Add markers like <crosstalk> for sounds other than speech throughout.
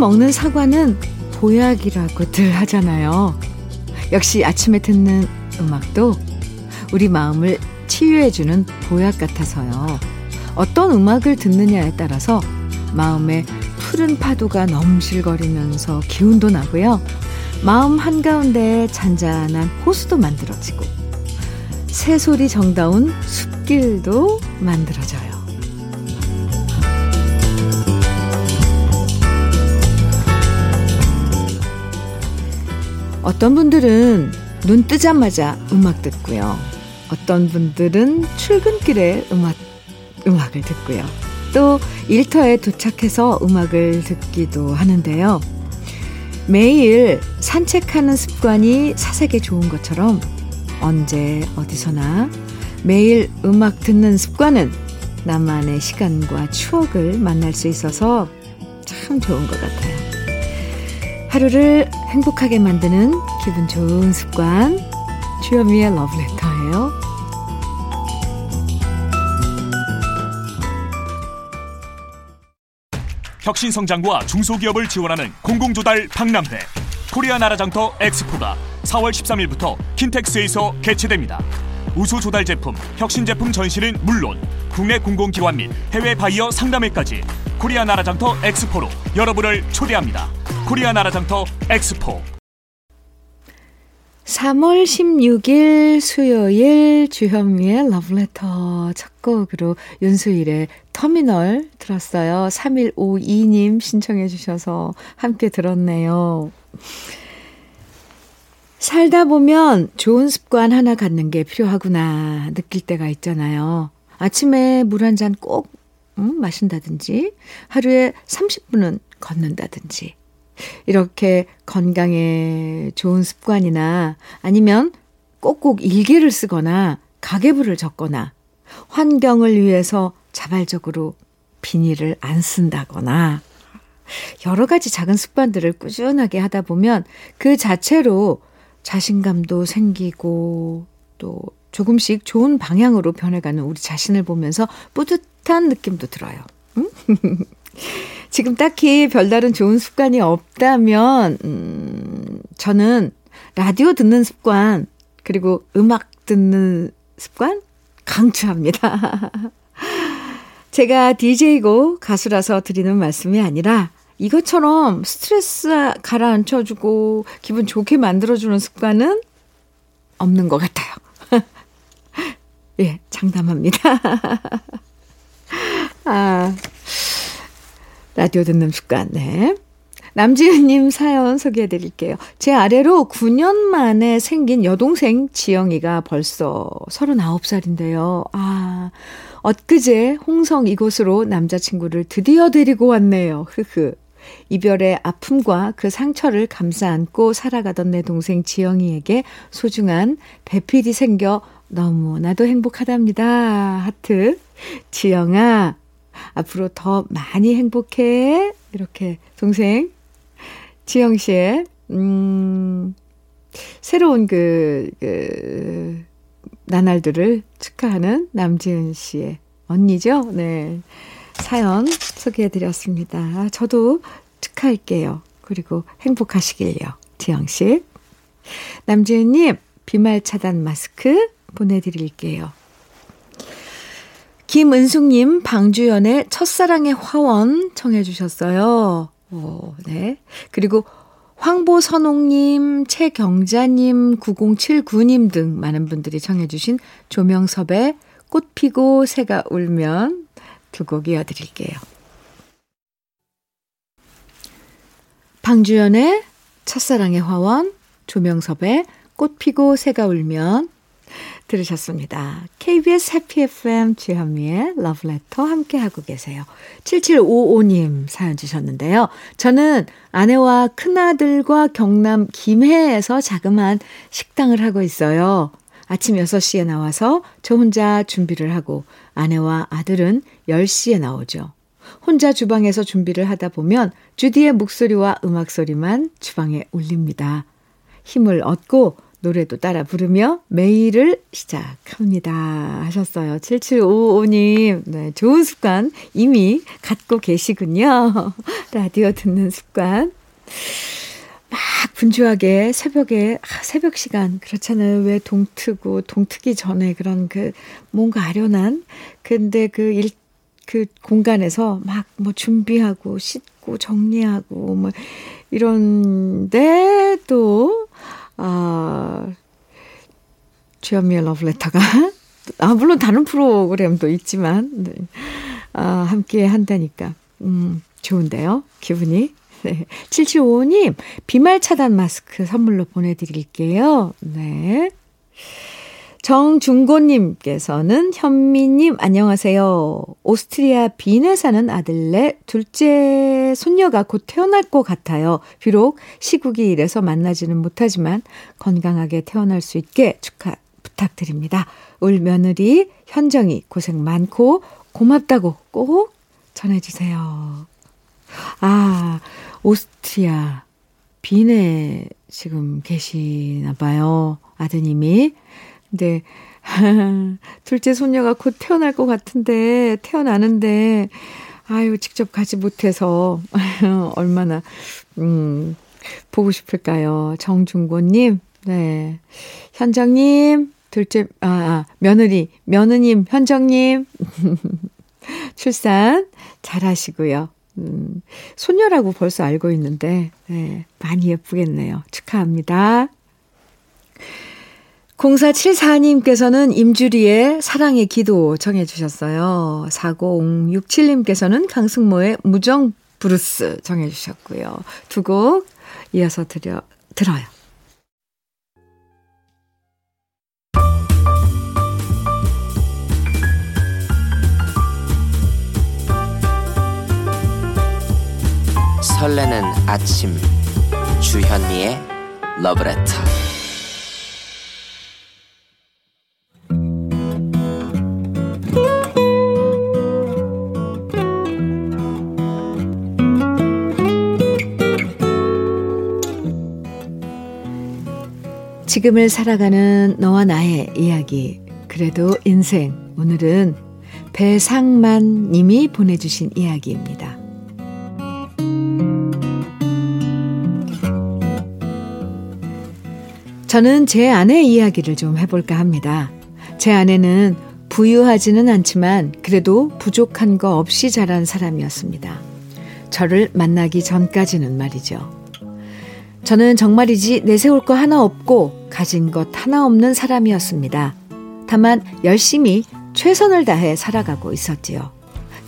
먹는 사과는 보약이라고들 하잖아요. 역시 아침에 듣는 음악도 우리 마음을 치유해주는 보약 같아서요. 어떤 음악을 듣느냐에 따라서 마음에 푸른 파도가 넘실거리면서 기운도 나고요. 마음 한가운데 잔잔한 호수도 만들어지고 새소리 정다운 숲길도 만들어져요. 어떤 분들은 눈 뜨자마자 음악 듣고요. 어떤 분들은 출근길에 음악, 음악을 듣고요. 또 일터에 도착해서 음악을 듣기도 하는데요. 매일 산책하는 습관이 사색에 좋은 것처럼 언제 어디서나 매일 음악 듣는 습관은 나만의 시간과 추억을 만날 수 있어서 참 좋은 것 같아요. 하루를 행복하게 만드는 기분 좋은 습관 주현미의 러브레터예요. 혁신 성장과 중소기업을 지원하는 공공조달 박람회 코리아 나라장터 엑스포가 4월 13일부터 킨텍스에서 개최됩니다. 우수 조달 제품, 혁신 제품 전시는 물론 국내 공공기관 및 해외 바이어 상담회까지 코리아 나라장터 엑스포로 여러분을 초대합니다. 코리아 나라장터 엑스포 3월 16일 수요일 주현미의 러브레터 첫 곡으로 윤수일의 터미널 들었어요. 3152님 신청해 주셔서 함께 들었네요. 살다 보면 좋은 습관 하나 갖는 게 필요하구나 느낄 때가 있잖아요. 아침에 물 한 잔 꼭 음, 마신다든지 하루에 30분은 걷는다든지. 이렇게 건강에 좋은 습관이나 아니면 꼭꼭 일기를 쓰거나 가계부를 적거나 환경을 위해서 자발적으로 비닐을 안 쓴다거나 여러 가지 작은 습관들을 꾸준하게 하다 보면 그 자체로 자신감도 생기고 또 조금씩 좋은 방향으로 변해가는 우리 자신을 보면서 뿌듯한 느낌도 들어요. 응? <laughs> 지금 딱히 별다른 좋은 습관이 없다면, 음, 저는 라디오 듣는 습관, 그리고 음악 듣는 습관 강추합니다. <laughs> 제가 DJ고 가수라서 드리는 말씀이 아니라 이것처럼 스트레스 가라앉혀주고 기분 좋게 만들어주는 습관은 없는 것. 예, 장담합니다. <laughs> 아, 라디오 듣는 습관, 네. 남지은님 사연 소개해 드릴게요. 제 아래로 9년 만에 생긴 여동생 지영이가 벌써 39살인데요. 아, 엊그제 홍성 이곳으로 남자친구를 드디어 데리고 왔네요. 흐흐. 이별의 아픔과 그 상처를 감싸 안고 살아가던 내 동생 지영이에게 소중한 배필이 생겨 너무나도 행복하답니다. 하트. 지영아, 앞으로 더 많이 행복해. 이렇게 동생 지영 씨의 음 새로운 그, 그 나날들을 축하하는 남지은 씨의 언니죠. 네. 사연 소개해 드렸습니다. 저도 축하할게요. 그리고 행복하시길요. 지영 씨. 남지은 님 비말 차단 마스크 보내 드릴게요. 김은숙님, 방주연의 첫사랑의 화원 청해 주셨어요. 오, 네. 그리고 황보선홍님, 최경자님, 9079님 등 많은 분들이 청해 주신 조명섭의 꽃 피고 새가 울면 두 곡 이어드릴게요. 방주연의 첫사랑의 화원, 조명섭의 꽃 피고 새가 울면 들으셨습니다. KBS 해피 FM 주현미의 러브레터 함께하고 계세요. 7755님 사연 주셨는데요. 저는 아내와 큰아들과 경남 김해에서 자그마한 식당을 하고 있어요. 아침 6시에 나와서 저 혼자 준비를 하고 아내와 아들은 10시에 나오죠. 혼자 주방에서 준비를 하다 보면 주디의 목소리와 음악 소리만 주방에 울립니다. 힘을 얻고 노래도 따라 부르며 매일을 시작합니다. 하셨어요. 7755님, 네, 좋은 습관 이미 갖고 계시군요. <laughs> 라디오 듣는 습관. 막 분주하게 새벽에, 아, 새벽 시간, 그렇잖아요. 왜 동트고, 동트기 전에 그런 그 뭔가 아련한, 근데 그 일, 그 공간에서 막 뭐 준비하고, 씻고, 정리하고, 뭐, 이런데 또, 아, 주현미의 러브레터가, 아, 물론 다른 프로그램도 있지만, 네. 아, 함께 한다니까. 음, 좋은데요? 기분이. 네. 7755님, 비말 차단 마스크 선물로 보내드릴게요. 네. 정중고님께서는 현미님 안녕하세요. 오스트리아 빈에 사는 아들네 둘째 손녀가 곧 태어날 것 같아요. 비록 시국이 이래서 만나지는 못하지만 건강하게 태어날 수 있게 축하 부탁드립니다. 울 며느리 현정이 고생 많고 고맙다고 꼭 전해주세요. 아, 오스트리아 빈에 지금 계시나 봐요. 아드님이. 근데 <laughs> 둘째 손녀가 곧 태어날 것 같은데 태어나는데 아유 직접 가지 못해서 <laughs> 얼마나 음 보고 싶을까요? 정중고님, 네 현정님, 둘째 아, 아 며느리 며느님 현정님 <laughs> 출산 잘하시고요. 음, 손녀라고 벌써 알고 있는데 네, 많이 예쁘겠네요. 축하합니다. 0474님께서는 임주리의 사랑의 기도 정해 주셨어요. 4067님께서는 강승모의 무정 브루스 정해 주셨고요. 두 곡 이어서 들려, 들어요. 설레는 아침 주현미의 러브레터 지금을 살아가는 너와 나의 이야기. 그래도 인생. 오늘은 배상만 님이 보내주신 이야기입니다. 저는 제 아내 이야기를 좀 해볼까 합니다. 제 아내는 부유하지는 않지만 그래도 부족한 거 없이 자란 사람이었습니다. 저를 만나기 전까지는 말이죠. 저는 정말이지 내세울 거 하나 없고 가진 것 하나 없는 사람이었습니다. 다만 열심히 최선을 다해 살아가고 있었지요.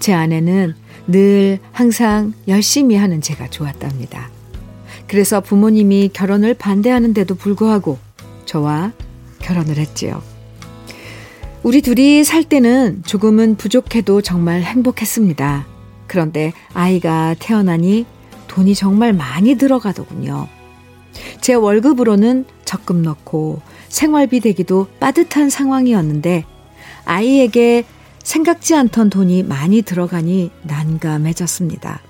제 아내는 늘 항상 열심히 하는 제가 좋았답니다. 그래서 부모님이 결혼을 반대하는데도 불구하고 저와 결혼을 했지요. 우리 둘이 살 때는 조금은 부족해도 정말 행복했습니다. 그런데 아이가 태어나니 돈이 정말 많이 들어가더군요. 제 월급으로는 적금 넣고 생활비 대기도 빠듯한 상황이었는데 아이에게 생각지 않던 돈이 많이 들어가니 난감해졌습니다.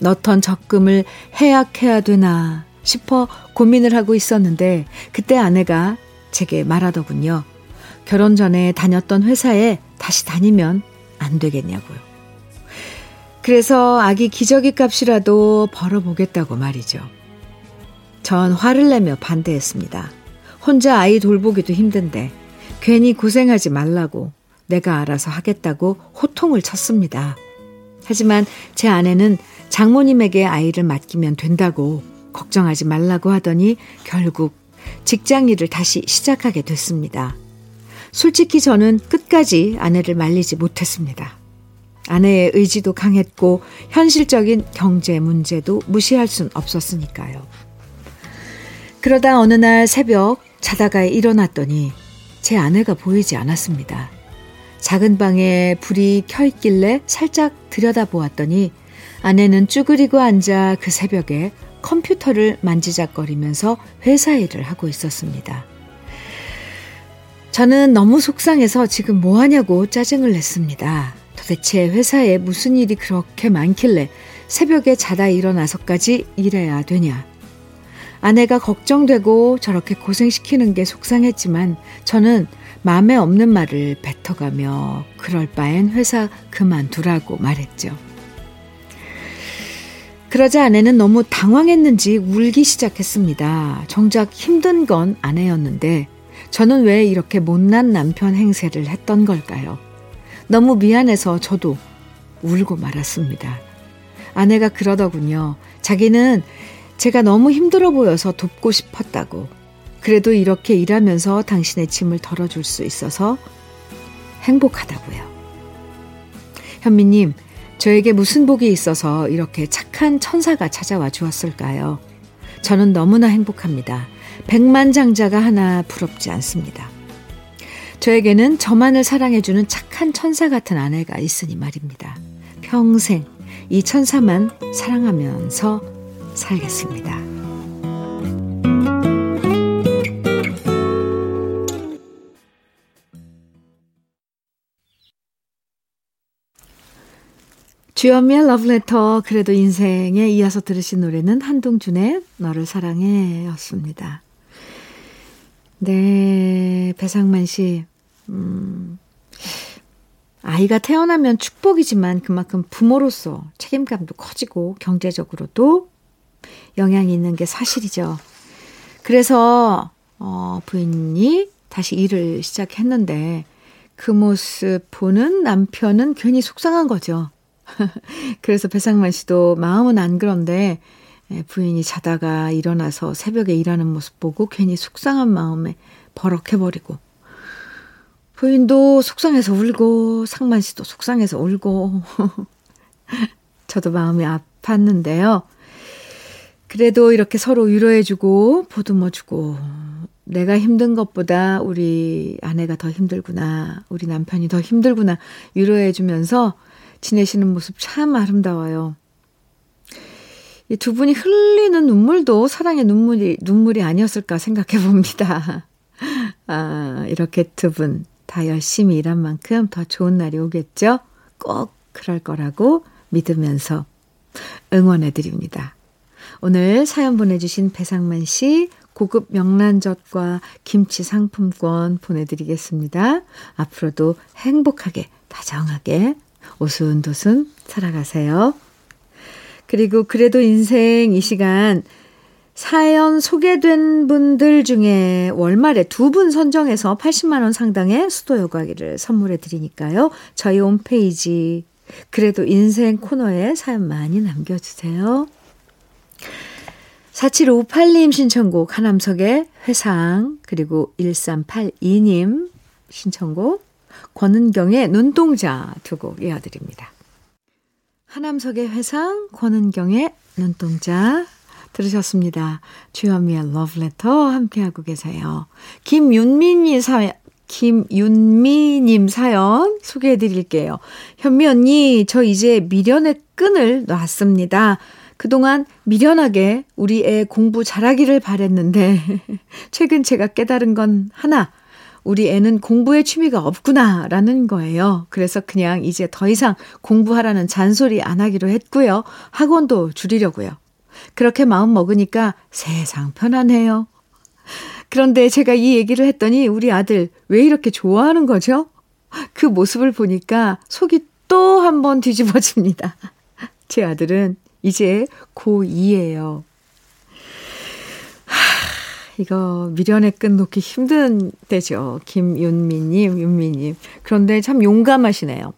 넣던 적금을 해약해야 되나 싶어 고민을 하고 있었는데 그때 아내가 제게 말하더군요. 결혼 전에 다녔던 회사에 다시 다니면 안 되겠냐고요. 그래서 아기 기저귀 값이라도 벌어보겠다고 말이죠. 전 화를 내며 반대했습니다. 혼자 아이 돌보기도 힘든데 괜히 고생하지 말라고 내가 알아서 하겠다고 호통을 쳤습니다. 하지만 제 아내는 장모님에게 아이를 맡기면 된다고 걱정하지 말라고 하더니 결국 직장 일을 다시 시작하게 됐습니다. 솔직히 저는 끝까지 아내를 말리지 못했습니다. 아내의 의지도 강했고 현실적인 경제 문제도 무시할 순 없었으니까요. 그러다 어느 날 새벽 자다가 일어났더니 제 아내가 보이지 않았습니다. 작은 방에 불이 켜 있길래 살짝 들여다보았더니 아내는 쭈그리고 앉아 그 새벽에 컴퓨터를 만지작거리면서 회사 일을 하고 있었습니다. 저는 너무 속상해서 지금 뭐 하냐고 짜증을 냈습니다. 도대체 회사에 무슨 일이 그렇게 많길래 새벽에 자다 일어나서까지 일해야 되냐. 아내가 걱정되고 저렇게 고생시키는 게 속상했지만 저는 마음에 없는 말을 뱉어가며 그럴 바엔 회사 그만두라고 말했죠. 그러자 아내는 너무 당황했는지 울기 시작했습니다. 정작 힘든 건 아내였는데 저는 왜 이렇게 못난 남편 행세를 했던 걸까요? 너무 미안해서 저도 울고 말았습니다. 아내가 그러더군요. 자기는 제가 너무 힘들어 보여서 돕고 싶었다고. 그래도 이렇게 일하면서 당신의 짐을 덜어줄 수 있어서 행복하다고요. 현미님, 저에게 무슨 복이 있어서 이렇게 착한 천사가 찾아와 주었을까요? 저는 너무나 행복합니다. 백만장자가 하나 부럽지 않습니다. 저에게는 저만을 사랑해주는 착한 천사 같은 아내가 있으니 말입니다. 평생 이 천사만 사랑하면서 살겠습니다. 주연미의 러브레터 그래도 인생에 이어서 들으신 노래는 한동준의 너를 사랑해 였습니다. 네, 배상만 씨. 음, 아이가 태어나면 축복이지만 그만큼 부모로서 책임감도 커지고 경제적으로도 영향이 있는 게 사실이죠. 그래서 어, 부인이 다시 일을 시작했는데 그 모습 보는 남편은 괜히 속상한 거죠. <laughs> 그래서 배상만 씨도 마음은 안 그런데 예, 부인이 자다가 일어나서 새벽에 일하는 모습 보고 괜히 속상한 마음에 버럭해버리고 부인도 속상해서 울고 상만 씨도 속상해서 울고 <laughs> 저도 마음이 아팠는데요. 그래도 이렇게 서로 위로해주고 보듬어주고 내가 힘든 것보다 우리 아내가 더 힘들구나 우리 남편이 더 힘들구나 위로해주면서 지내시는 모습 참 아름다워요. 이 두 분이 흘리는 눈물도 사랑의 눈물이, 눈물이 아니었을까 생각해 봅니다. <laughs> 아, 이렇게 두 분 다 열심히 일한 만큼 더 좋은 날이 오겠죠? 꼭 그럴 거라고 믿으면서 응원해 드립니다. 오늘 사연 보내주신 배상만 씨 고급 명란젓과 김치 상품권 보내드리겠습니다. 앞으로도 행복하게, 다정하게 오순도순 살아가세요. 그리고 그래도 인생 이 시간 사연 소개된 분들 중에 월말에 두 분 선정해서 80만원 상당의 수도 여과기를 선물해 드리니까요. 저희 홈페이지 그래도 인생 코너에 사연 많이 남겨주세요. 4758님 신청곡 하남석의 회상 그리고 1382님 신청곡 권은경의 눈동자 두 곡 이어드립니다. 하남석의 회상, 권은경의 눈동자 들으셨습니다. 주현미의 러브레터 함께하고 계세요. 김윤미님 사연, 김윤미님 사연 소개해 드릴게요. 현미 언니, 저 이제 미련의 끈을 놨습니다. 그동안 미련하게 우리 애 공부 잘하기를 바랬는데, <laughs> 최근 제가 깨달은 건 하나, 우리 애는 공부에 취미가 없구나라는 거예요. 그래서 그냥 이제 더 이상 공부하라는 잔소리 안 하기로 했고요. 학원도 줄이려고요. 그렇게 마음 먹으니까 세상 편하네요. 그런데 제가 이 얘기를 했더니 우리 아들 왜 이렇게 좋아하는 거죠? 그 모습을 보니까 속이 또 한 번 뒤집어집니다. <laughs> 제 아들은 이제 고2예요. 이거 미련의 끈 놓기 힘든 때죠. 김윤미님, 윤미님. 그런데 참 용감하시네요.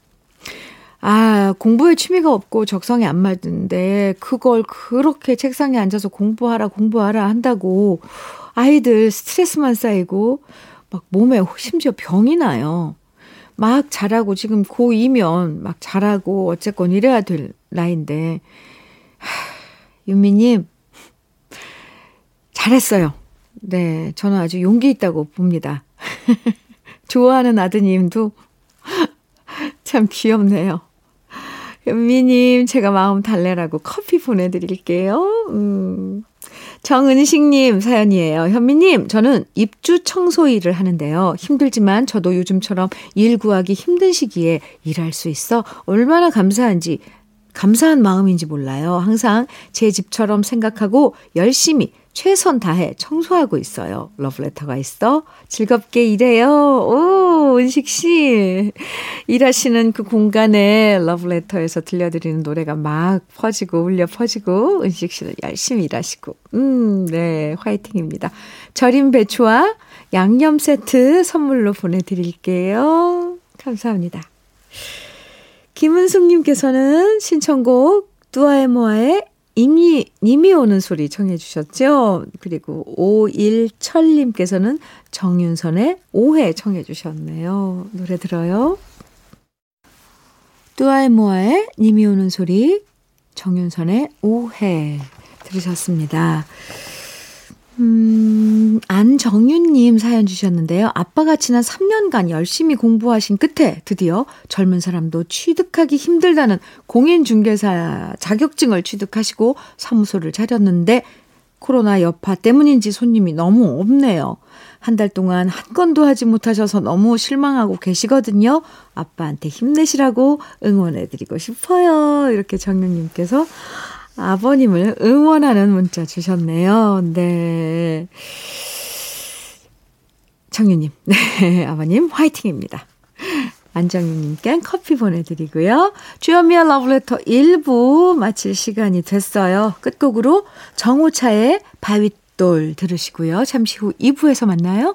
아, 공부에 취미가 없고 적성에 안 맞는데 그걸 그렇게 책상에 앉아서 공부하라, 공부하라 한다고 아이들 스트레스만 쌓이고 막 몸에 심지어 병이 나요. 막 잘하고 지금 고2면 막 잘하고 어쨌건 이래야 될 나이인데. 하, 윤미님, 잘했어요. 네, 저는 아주 용기 있다고 봅니다. <laughs> 좋아하는 아드님도 <laughs> 참 귀엽네요. 현미님, 제가 마음 달래라고 커피 보내드릴게요. 음. 정은식님 사연이에요. 현미님, 저는 입주 청소 일을 하는데요. 힘들지만 저도 요즘처럼 일 구하기 힘든 시기에 일할 수 있어 얼마나 감사한지, 감사한 마음인지 몰라요. 항상 제 집처럼 생각하고 열심히 최선 다해 청소하고 있어요. 러브레터가 있어. 즐겁게 일해요. 오, 은식 씨. 일하시는 그 공간에 러브레터에서 들려드리는 노래가 막 퍼지고, 울려 퍼지고, 은식 씨는 열심히 일하시고. 음, 네. 화이팅입니다. 절임 배추와 양념 세트 선물로 보내 드릴게요. 감사합니다. 김은숙님께서는 신청곡 뚜아에모아의 이미, 님이 오는 소리 청해 주셨죠? 그리고 51철님께서는 정윤선의 오해 청해 주셨네요. 노래 들어요. 뚜아에모아의 님이 오는 소리, 정윤선의 오해 들으셨습니다. 음, 안정윤님 사연 주셨는데요. 아빠가 지난 3년간 열심히 공부하신 끝에 드디어 젊은 사람도 취득하기 힘들다는 공인중개사 자격증을 취득하시고 사무소를 차렸는데 코로나 여파 때문인지 손님이 너무 없네요. 한 달 동안 한 건도 하지 못하셔서 너무 실망하고 계시거든요. 아빠한테 힘내시라고 응원해드리고 싶어요. 이렇게 정윤님께서 아버님을 응원하는 문자 주셨네요. 네. 정유님, 네, <laughs> 아버님 화이팅입니다. 안정윤님께 커피 보내드리고요. 주현미의 러브레터 1부 마칠 시간이 됐어요. 끝곡으로 정호차의 바윗돌 들으시고요. 잠시 후 2부에서 만나요.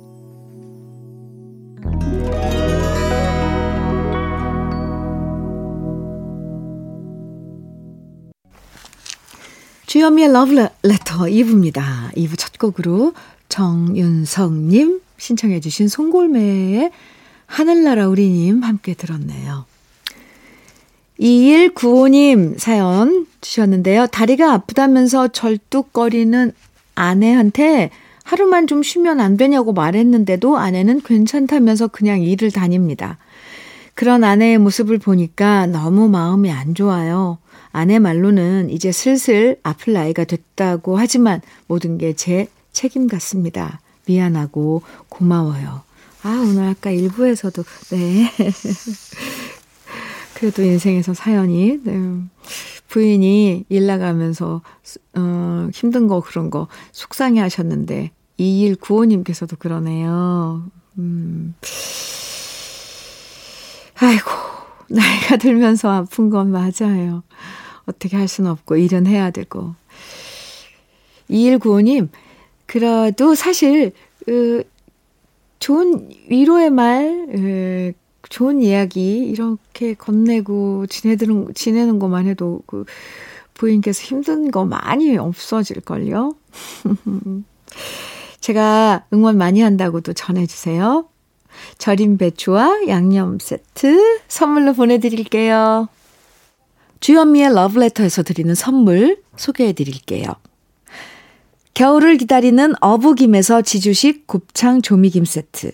주현미의 Love Letter 2부입니다. 2부 첫 곡으로 정윤성님 신청해 주신 송골매의 하늘나라 우리님 함께 들었네요. 2195님 사연 주셨는데요. 다리가 아프다면서 절뚝거리는 아내한테 하루만 좀 쉬면 안 되냐고 말했는데도 아내는 괜찮다면서 그냥 일을 다닙니다. 그런 아내의 모습을 보니까 너무 마음이 안 좋아요. 아내 말로는 이제 슬슬 아플 나이가 됐다고 하지만 모든 게 제 책임 같습니다. 미안하고 고마워요. 아, 오늘 아까 일부에서도, 네. <laughs> 그래도 인생에서 사연이, 네. 부인이 일 나가면서, 어, 힘든 거 그런 거 속상해 하셨는데, 2195님께서도 그러네요. 음. 아이고, 나이가 들면서 아픈 건 맞아요. 어떻게 할 수는 없고, 일은 해야 되고. 2195님, 그래도 사실, 으, 좋은 위로의 말, 으, 좋은 이야기, 이렇게 건네고 지내드는, 지내는 것만 해도 그 부인께서 힘든 거 많이 없어질걸요? <laughs> 제가 응원 많이 한다고도 전해주세요. 절임 배추와 양념 세트 선물로 보내드릴게요. 주현미의 러브레터에서 드리는 선물 소개해 드릴게요. 겨울을 기다리는 어부김에서 지주식 곱창 조미김 세트.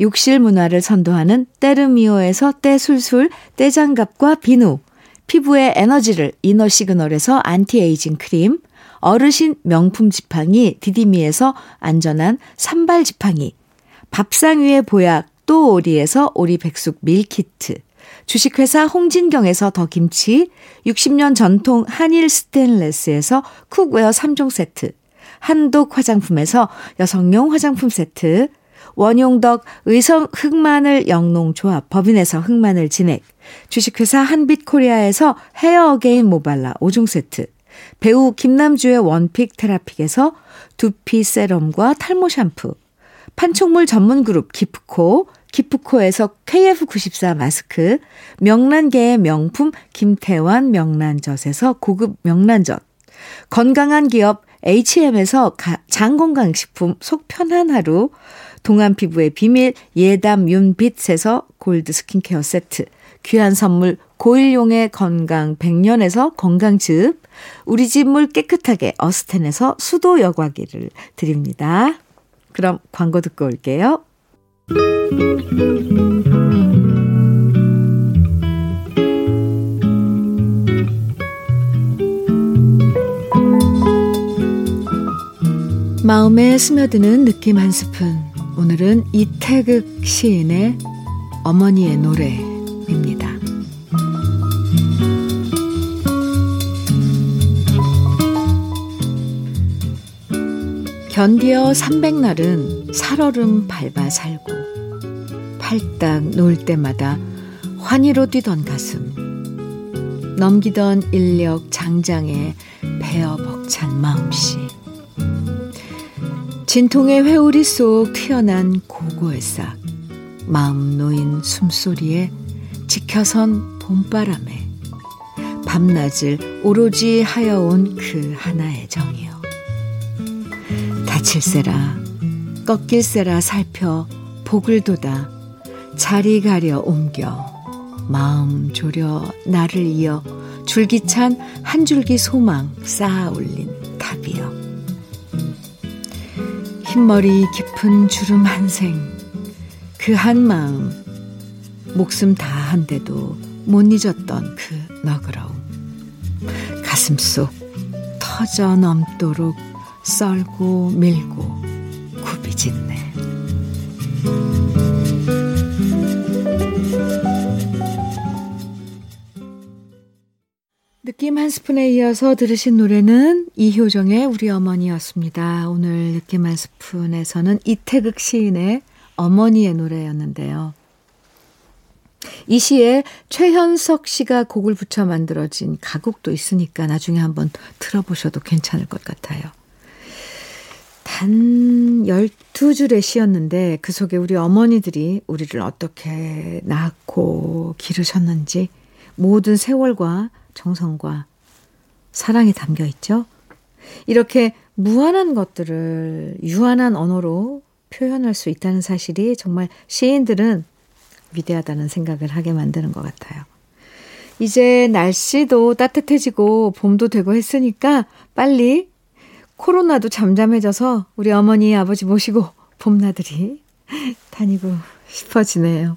욕실 문화를 선도하는 때르미오에서 때술술 때장갑과 비누. 피부의 에너지를 이너 시그널에서 안티에이징 크림. 어르신 명품 지팡이 디디미에서 안전한 삼발 지팡이. 밥상 위의 보약 또 오리에서 오리 백숙 밀키트. 주식회사 홍진경에서 더 김치. 60년 전통 한일 스테인레스에서 쿡웨어 3종 세트. 한독 화장품에서 여성용 화장품 세트, 원용덕 의성 흑마늘 영농조합 법인에서 흑마늘 진액, 주식회사 한빛코리아에서 헤어 어게인 모발라 5종 세트, 배우 김남주의 원픽 테라픽에서 두피 세럼과 탈모 샴푸, 판촉물 전문 그룹 기프코, 기프코에서 KF94 마스크, 명란계의 명품 김태환 명란젓에서 고급 명란젓, 건강한 기업 HM에서 장건강식품 속 편한 하루, 동안 피부의 비밀 예담 윤빛에서 골드 스킨케어 세트, 귀한 선물 고일용의 건강 100년에서 건강즙, 우리 집 물 깨끗하게 어스텐에서 수도 여과기를 드립니다. 그럼 광고 듣고 올게요. 마음에 스며드는 느낌 한 스푼. 오늘은 이태극 시인의 어머니의 노래입니다. 견디어 300날은 살얼음 밟아 살고 팔딱 놓을 때마다 환희로 뛰던 가슴 넘기던 인력 장장에 베어 벅찬 마음씨. 진통의 회오리 속 튀어난 고고의 싹 마음 놓인 숨소리에 지켜선 봄바람에 밤낮을 오로지 하여온 그 하나의 정이요. 다 칠세라. 꺾일세라 살펴 복을 돋아. 자리 가려 옮겨. 마음 졸여 나를 이어. 줄기찬 한 줄기 소망 쌓아 올린 탑이여. 흰머리 깊은 주름 한 생. 그 한 마음. 목숨 다 한데도 못 잊었던 그 너그러움. 가슴 속 터져 넘도록 썰고 밀고 굽이짓네. 느낌 한 스푼에 이어서 들으신 노래는 이효정의 우리 어머니였습니다. 오늘 느낌 한 스푼에서는 이태극 시인의 어머니의 노래였는데요. 이 시에 최현석 씨가 곡을 붙여 만들어진 가곡도 있으니까 나중에 한번 들어보셔도 괜찮을 것 같아요. 단 12줄의 시였는데 그 속에 우리 어머니들이 우리를 어떻게 낳고 기르셨는지 모든 세월과 정성과 사랑이 담겨 있죠. 이렇게 무한한 것들을 유한한 언어로 표현할 수 있다는 사실이 정말 시인들은 위대하다는 생각을 하게 만드는 것 같아요. 이제 날씨도 따뜻해지고 봄도 되고 했으니까 빨리 코로나도 잠잠해져서 우리 어머니, 아버지 모시고 봄나들이 다니고 싶어지네요.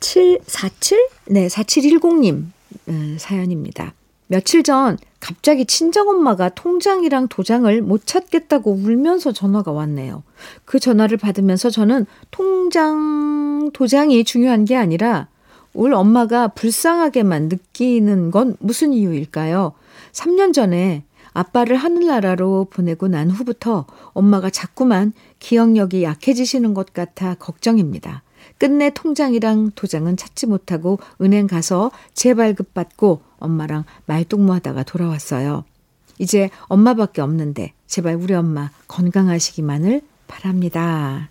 747? 네, 4710님 음, 사연입니다. 며칠 전 갑자기 친정엄마가 통장이랑 도장을 못 찾겠다고 울면서 전화가 왔네요. 그 전화를 받으면서 저는 통장, 도장이 중요한 게 아니라 울 엄마가 불쌍하게만 느끼는 건 무슨 이유일까요? 3년 전에 아빠를 하늘나라로 보내고 난 후부터 엄마가 자꾸만 기억력이 약해지시는 것 같아 걱정입니다. 끝내 통장이랑 도장은 찾지 못하고 은행 가서 재발급 받고 엄마랑 말동무하다가 돌아왔어요. 이제 엄마밖에 없는데 제발 우리 엄마 건강하시기만을 바랍니다.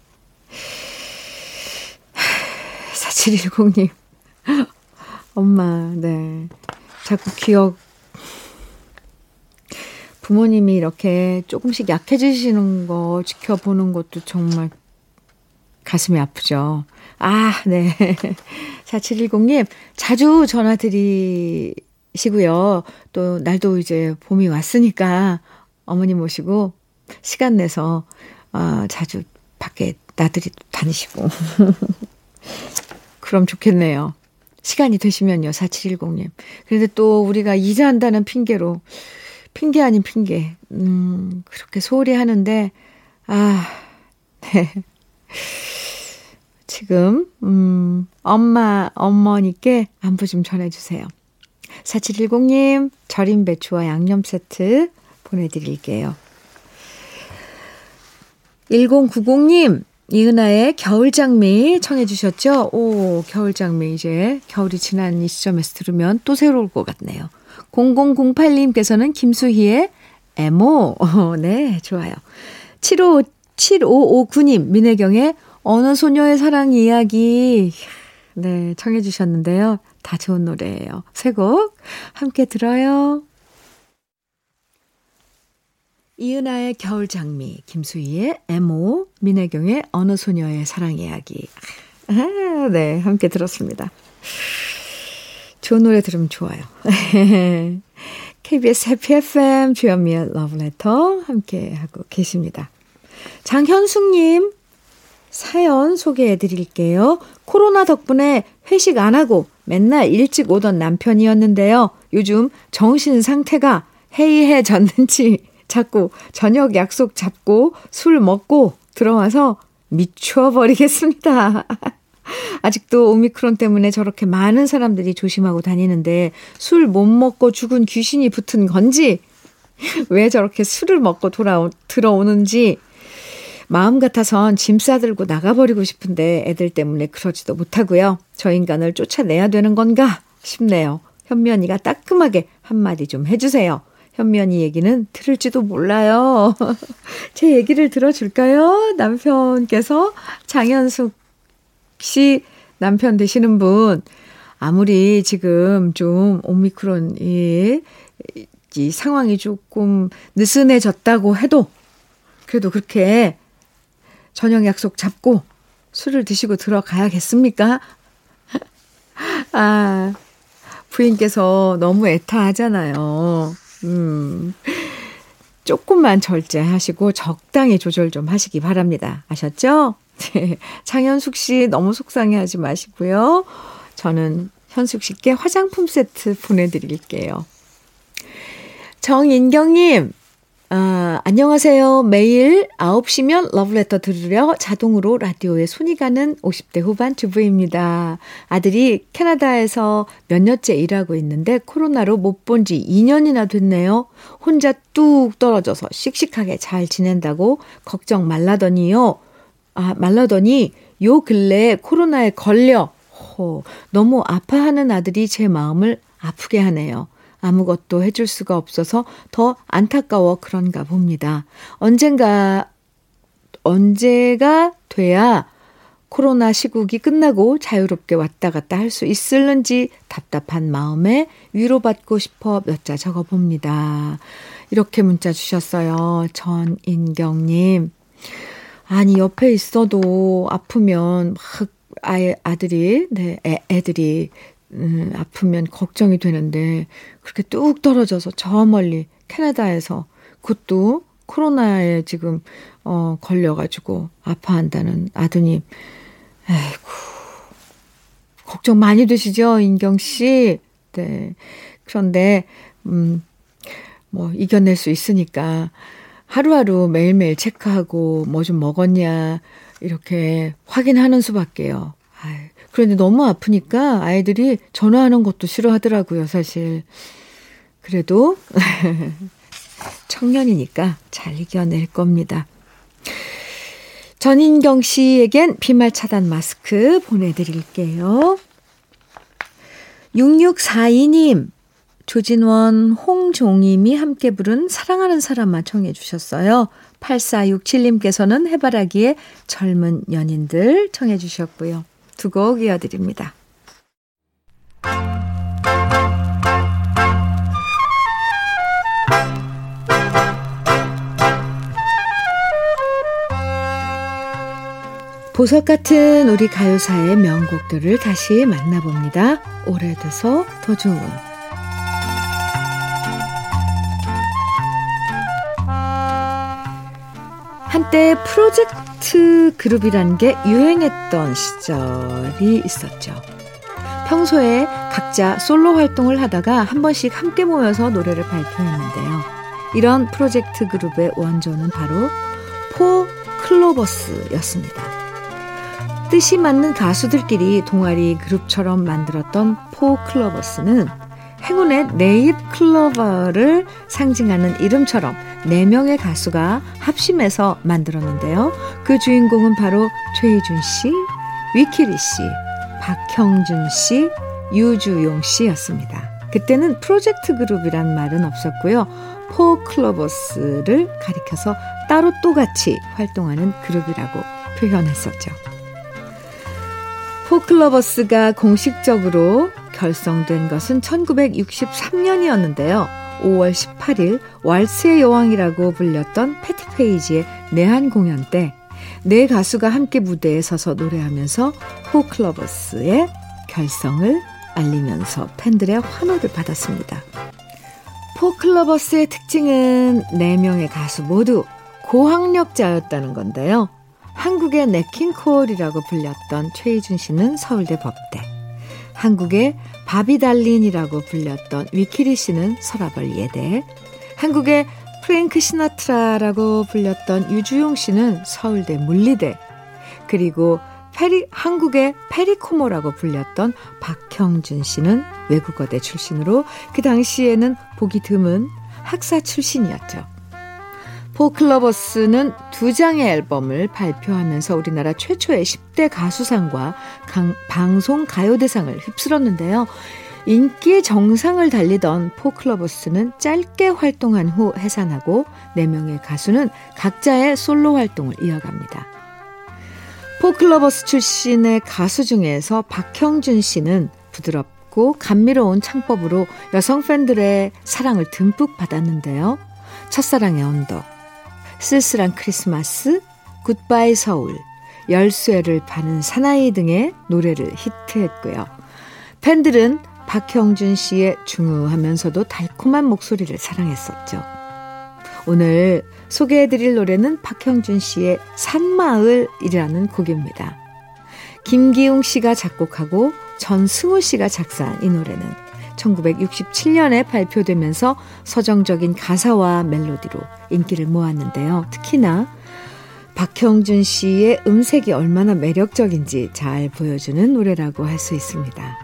4710님. 엄마, 네. 자꾸 기억 부모님이 이렇게 조금씩 약해지시는 거 지켜보는 것도 정말 가슴이 아프죠. 아, 네. <laughs> 4710님, 자주 전화 드리시고요. 또, 날도 이제 봄이 왔으니까 어머니 모시고 시간 내서, 어, 자주 밖에 나들이 다니시고. <laughs> 그럼 좋겠네요. 시간이 되시면요, 4710님. 그런데 또 우리가 이사한다는 핑계로 핑계 아닌 핑계. 음, 그렇게 소홀히 하는데, 아, 네. 지금, 음, 엄마, 어머니께 안부 좀 전해주세요. 4710님, 절임 배추와 양념 세트 보내드릴게요. 1090님, 이은아의 겨울장미 청해주셨죠? 오, 겨울장미 이제 겨울이 지난 이 시점에서 들으면 또 새로울 것 같네요. 0008님께서는 김수희의 에모. 어, <laughs> 네, 좋아요. 75, 7559님, 민혜경의 어느 소녀의 사랑 이야기. 네, 청해주셨는데요. 다 좋은 노래예요. 새곡 함께 들어요. 이은아의 겨울 장미, 김수희의 에모, 민혜경의 어느 소녀의 사랑 이야기. 아, 네, 함께 들었습니다. 좋은 노래 들으면 좋아요. <laughs> KBS 해피 FM 주현미의 러브레터 함께 하고 계십니다. 장현숙님 사연 소개해 드릴게요. 코로나 덕분에 회식 안 하고 맨날 일찍 오던 남편이었는데요. 요즘 정신 상태가 해이해졌는지 <laughs> 자꾸 저녁 약속 잡고 술 먹고 들어와서 미쳐버리겠습니다. <laughs> 아직도 오미크론 때문에 저렇게 많은 사람들이 조심하고 다니는데 술 못 먹고 죽은 귀신이 붙은 건지 왜 저렇게 술을 먹고 돌아오, 들어오는지 마음 같아선 짐 싸들고 나가버리고 싶은데 애들 때문에 그러지도 못하고요. 저 인간을 쫓아내야 되는 건가 싶네요. 현면이가 따끔하게 한마디 좀 해주세요. 현면이 얘기는 들을지도 몰라요. <laughs> 제 얘기를 들어줄까요? 남편께서 장현숙 씨 남편 되시는 분, 아무리 지금 좀 오미크론, 이, 이 상황이 조금 느슨해졌다고 해도, 그래도 그렇게 저녁 약속 잡고 술을 드시고 들어가야겠습니까? <laughs> 아, 부인께서 너무 애타하잖아요. 음, 조금만 절제하시고 적당히 조절 좀 하시기 바랍니다. 아셨죠? <laughs> 네. 장현숙 씨 너무 속상해 하지 마시고요. 저는 현숙 씨께 화장품 세트 보내드릴게요. 정인경님, 아, 안녕하세요. 매일 9시면 러브레터 들으려 자동으로 라디오에 손이 가는 50대 후반 주부입니다. 아들이 캐나다에서 몇 년째 일하고 있는데 코로나로 못 본 지 2년이나 됐네요. 혼자 뚝 떨어져서 씩씩하게 잘 지낸다고 걱정 말라더니요. 아, 말라더니 요 근래에 코로나에 걸려 호, 너무 아파하는 아들이 제 마음을 아프게 하네요. 아무것도 해줄 수가 없어서 더 안타까워 그런가 봅니다. 언젠가, 언제가 돼야 코로나 시국이 끝나고 자유롭게 왔다 갔다 할 수 있을는지 답답한 마음에 위로받고 싶어 몇 자 적어 봅니다. 이렇게 문자 주셨어요. 전인경님. 아니, 옆에 있어도 아프면 막 아이, 아들이, 네, 애, 애들이 음, 아프면 걱정이 되는데 그렇게 뚝 떨어져서 저 멀리 캐나다에서 그것도 코로나에 지금 어 걸려가지고 아파한다는 아드님. 아이고 걱정 많이 되시죠 인경 씨? 네. 그런데 음 뭐 이겨낼 수 있으니까 하루하루 매일매일 체크하고 뭐 좀 먹었냐 이렇게 확인하는 수밖에요. 아이, 그런데 너무 아프니까 아이들이 전화하는 것도 싫어하더라고요, 사실. 그래도 <laughs> 청년이니까 잘 이겨낼 겁니다. 전인경 씨에겐 비말 차단 마스크 보내드릴게요. 6642님, 조진원, 홍종임이 함께 부른 사랑하는 사람만 청해 주셨어요. 8467님께서는 해바라기의 젊은 연인들 청해 주셨고요. 두 곡 이어드립니다. 보석 같은 우리 가요사의 명곡들을 다시 만나봅니다. 오래돼서 더 좋은 한때 프로젝트 그룹이란 게 유행했던 시절이 있었죠. 평소에 각자 솔로 활동을 하다가 한 번씩 함께 모여서 노래를 발표했는데요. 이런 프로젝트 그룹의 원조는 바로 포 클로버스였습니다. 뜻이 맞는 가수들끼리 동아리 그룹처럼 만들었던 포 클로버스는 행운의 네잎 클로버를 상징하는 이름처럼 4명의 가수가 합심해서 만들었는데요. 그 주인공은 바로 최희준 씨, 위키리 씨, 박형준 씨, 유주용 씨였습니다. 그때는 프로젝트 그룹이란 말은 없었고요. 포 클로버스를 가리켜서 따로 또 같이 활동하는 그룹이라고 표현했었죠. 포클러버스가 공식적으로 결성된 것은 1963년이었는데요. 5월 18일 왈츠의 여왕이라고 불렸던 패티 페이지의 내한 공연 때 네 가수가 함께 무대에 서서 노래하면서 포클러버스의 결성을 알리면서 팬들의 환호를 받았습니다. 포클러버스의 특징은 4명의 가수 모두 고학력자였다는 건데요. 한국의 네킹콜이라고 불렸던 최희준 씨는 서울대 법대, 한국의 바비달린이라고 불렸던 위키리 씨는 서라벌 예대, 한국의 프랭크 시나트라라고 불렸던 유주용 씨는 서울대 물리대, 그리고 페리, 한국의 페리코모라고 불렸던 박형준 씨는 외국어대 출신으로 그 당시에는 보기 드문 학사 출신이었죠. 포클러버스는 두 장의 앨범을 발표하면서 우리나라 최초의 10대 가수상과 강, 방송 가요대상을 휩쓸었는데요. 인기의 정상을 달리던 포클러버스는 짧게 활동한 후 해산하고 4명의 가수는 각자의 솔로 활동을 이어갑니다. 포클러버스 출신의 가수 중에서 박형준 씨는 부드럽고 감미로운 창법으로 여성 팬들의 사랑을 듬뿍 받았는데요. 첫사랑의 언덕, 쓸쓸한 크리스마스, 굿바이 서울, 열쇠를 파는 사나이 등의 노래를 히트했고요. 팬들은 박형준 씨의 중후하면서도 달콤한 목소리를 사랑했었죠. 오늘 소개해드릴 노래는 박형준 씨의 산마을이라는 곡입니다. 김기웅 씨가 작곡하고 전승우 씨가 작사한 이 노래는 1967년에 발표되면서 서정적인 가사와 멜로디로 인기를 모았는데요. 특히나 박형준 씨의 음색이 얼마나 매력적인지 잘 보여주는 노래라고 할 수 있습니다.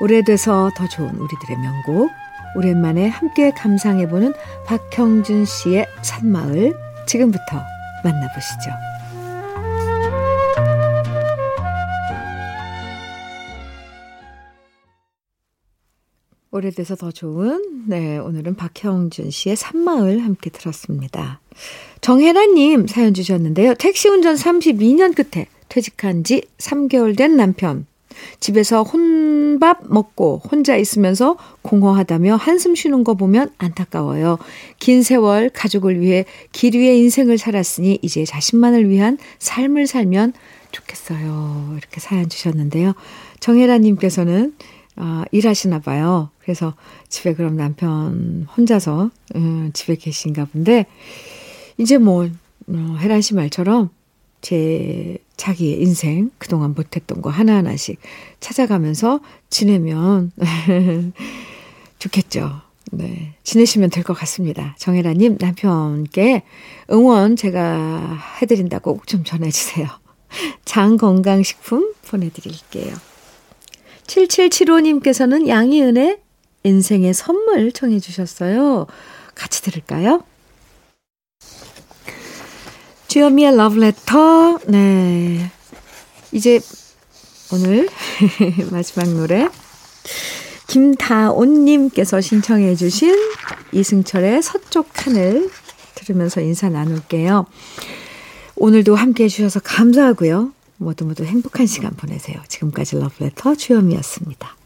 오래돼서 더 좋은 우리들의 명곡, 오랜만에 함께 감상해보는 박형준 씨의 산마을, 지금부터 만나보시죠. 오래돼서 더 좋은, 네, 오늘은 박형준 씨의 산마을 함께 들었습니다. 정혜라님 사연 주셨는데요. 택시 운전 32년 끝에 퇴직한 지 3개월 된 남편. 집에서 혼밥 먹고 혼자 있으면서 공허하다며 한숨 쉬는 거 보면 안타까워요. 긴 세월 가족을 위해 길 위의 인생을 살았으니 이제 자신만을 위한 삶을 살면 좋겠어요. 이렇게 사연 주셨는데요. 정혜라님께서는 아, 일하시나 봐요. 그래서 집에 그럼 남편 혼자서 음, 집에 계신가 본데 이제 뭐 어, 혜란 씨 말처럼 제 자기의 인생 그동안 못했던 거 하나하나씩 찾아가면서 지내면 <laughs> 좋겠죠. 네. 지내시면 될 것 같습니다. 정혜라님 남편께 응원 제가 해드린다고 꼭 좀 전해주세요. <laughs> 장건강식품 보내드릴게요. 7775님께서는 양희은의 인생의 선물 청해 주셨어요. 같이 들을까요? 주현미의 러브레터. 네. 이제 오늘 <laughs> 마지막 노래. 김다온님께서 신청해 주신 이승철의 서쪽 하늘 들으면서 인사 나눌게요. 오늘도 함께 해주셔서 감사하고요. 모두 모두 행복한 시간 보내세요. 지금까지 러브레터 주현미였습니다.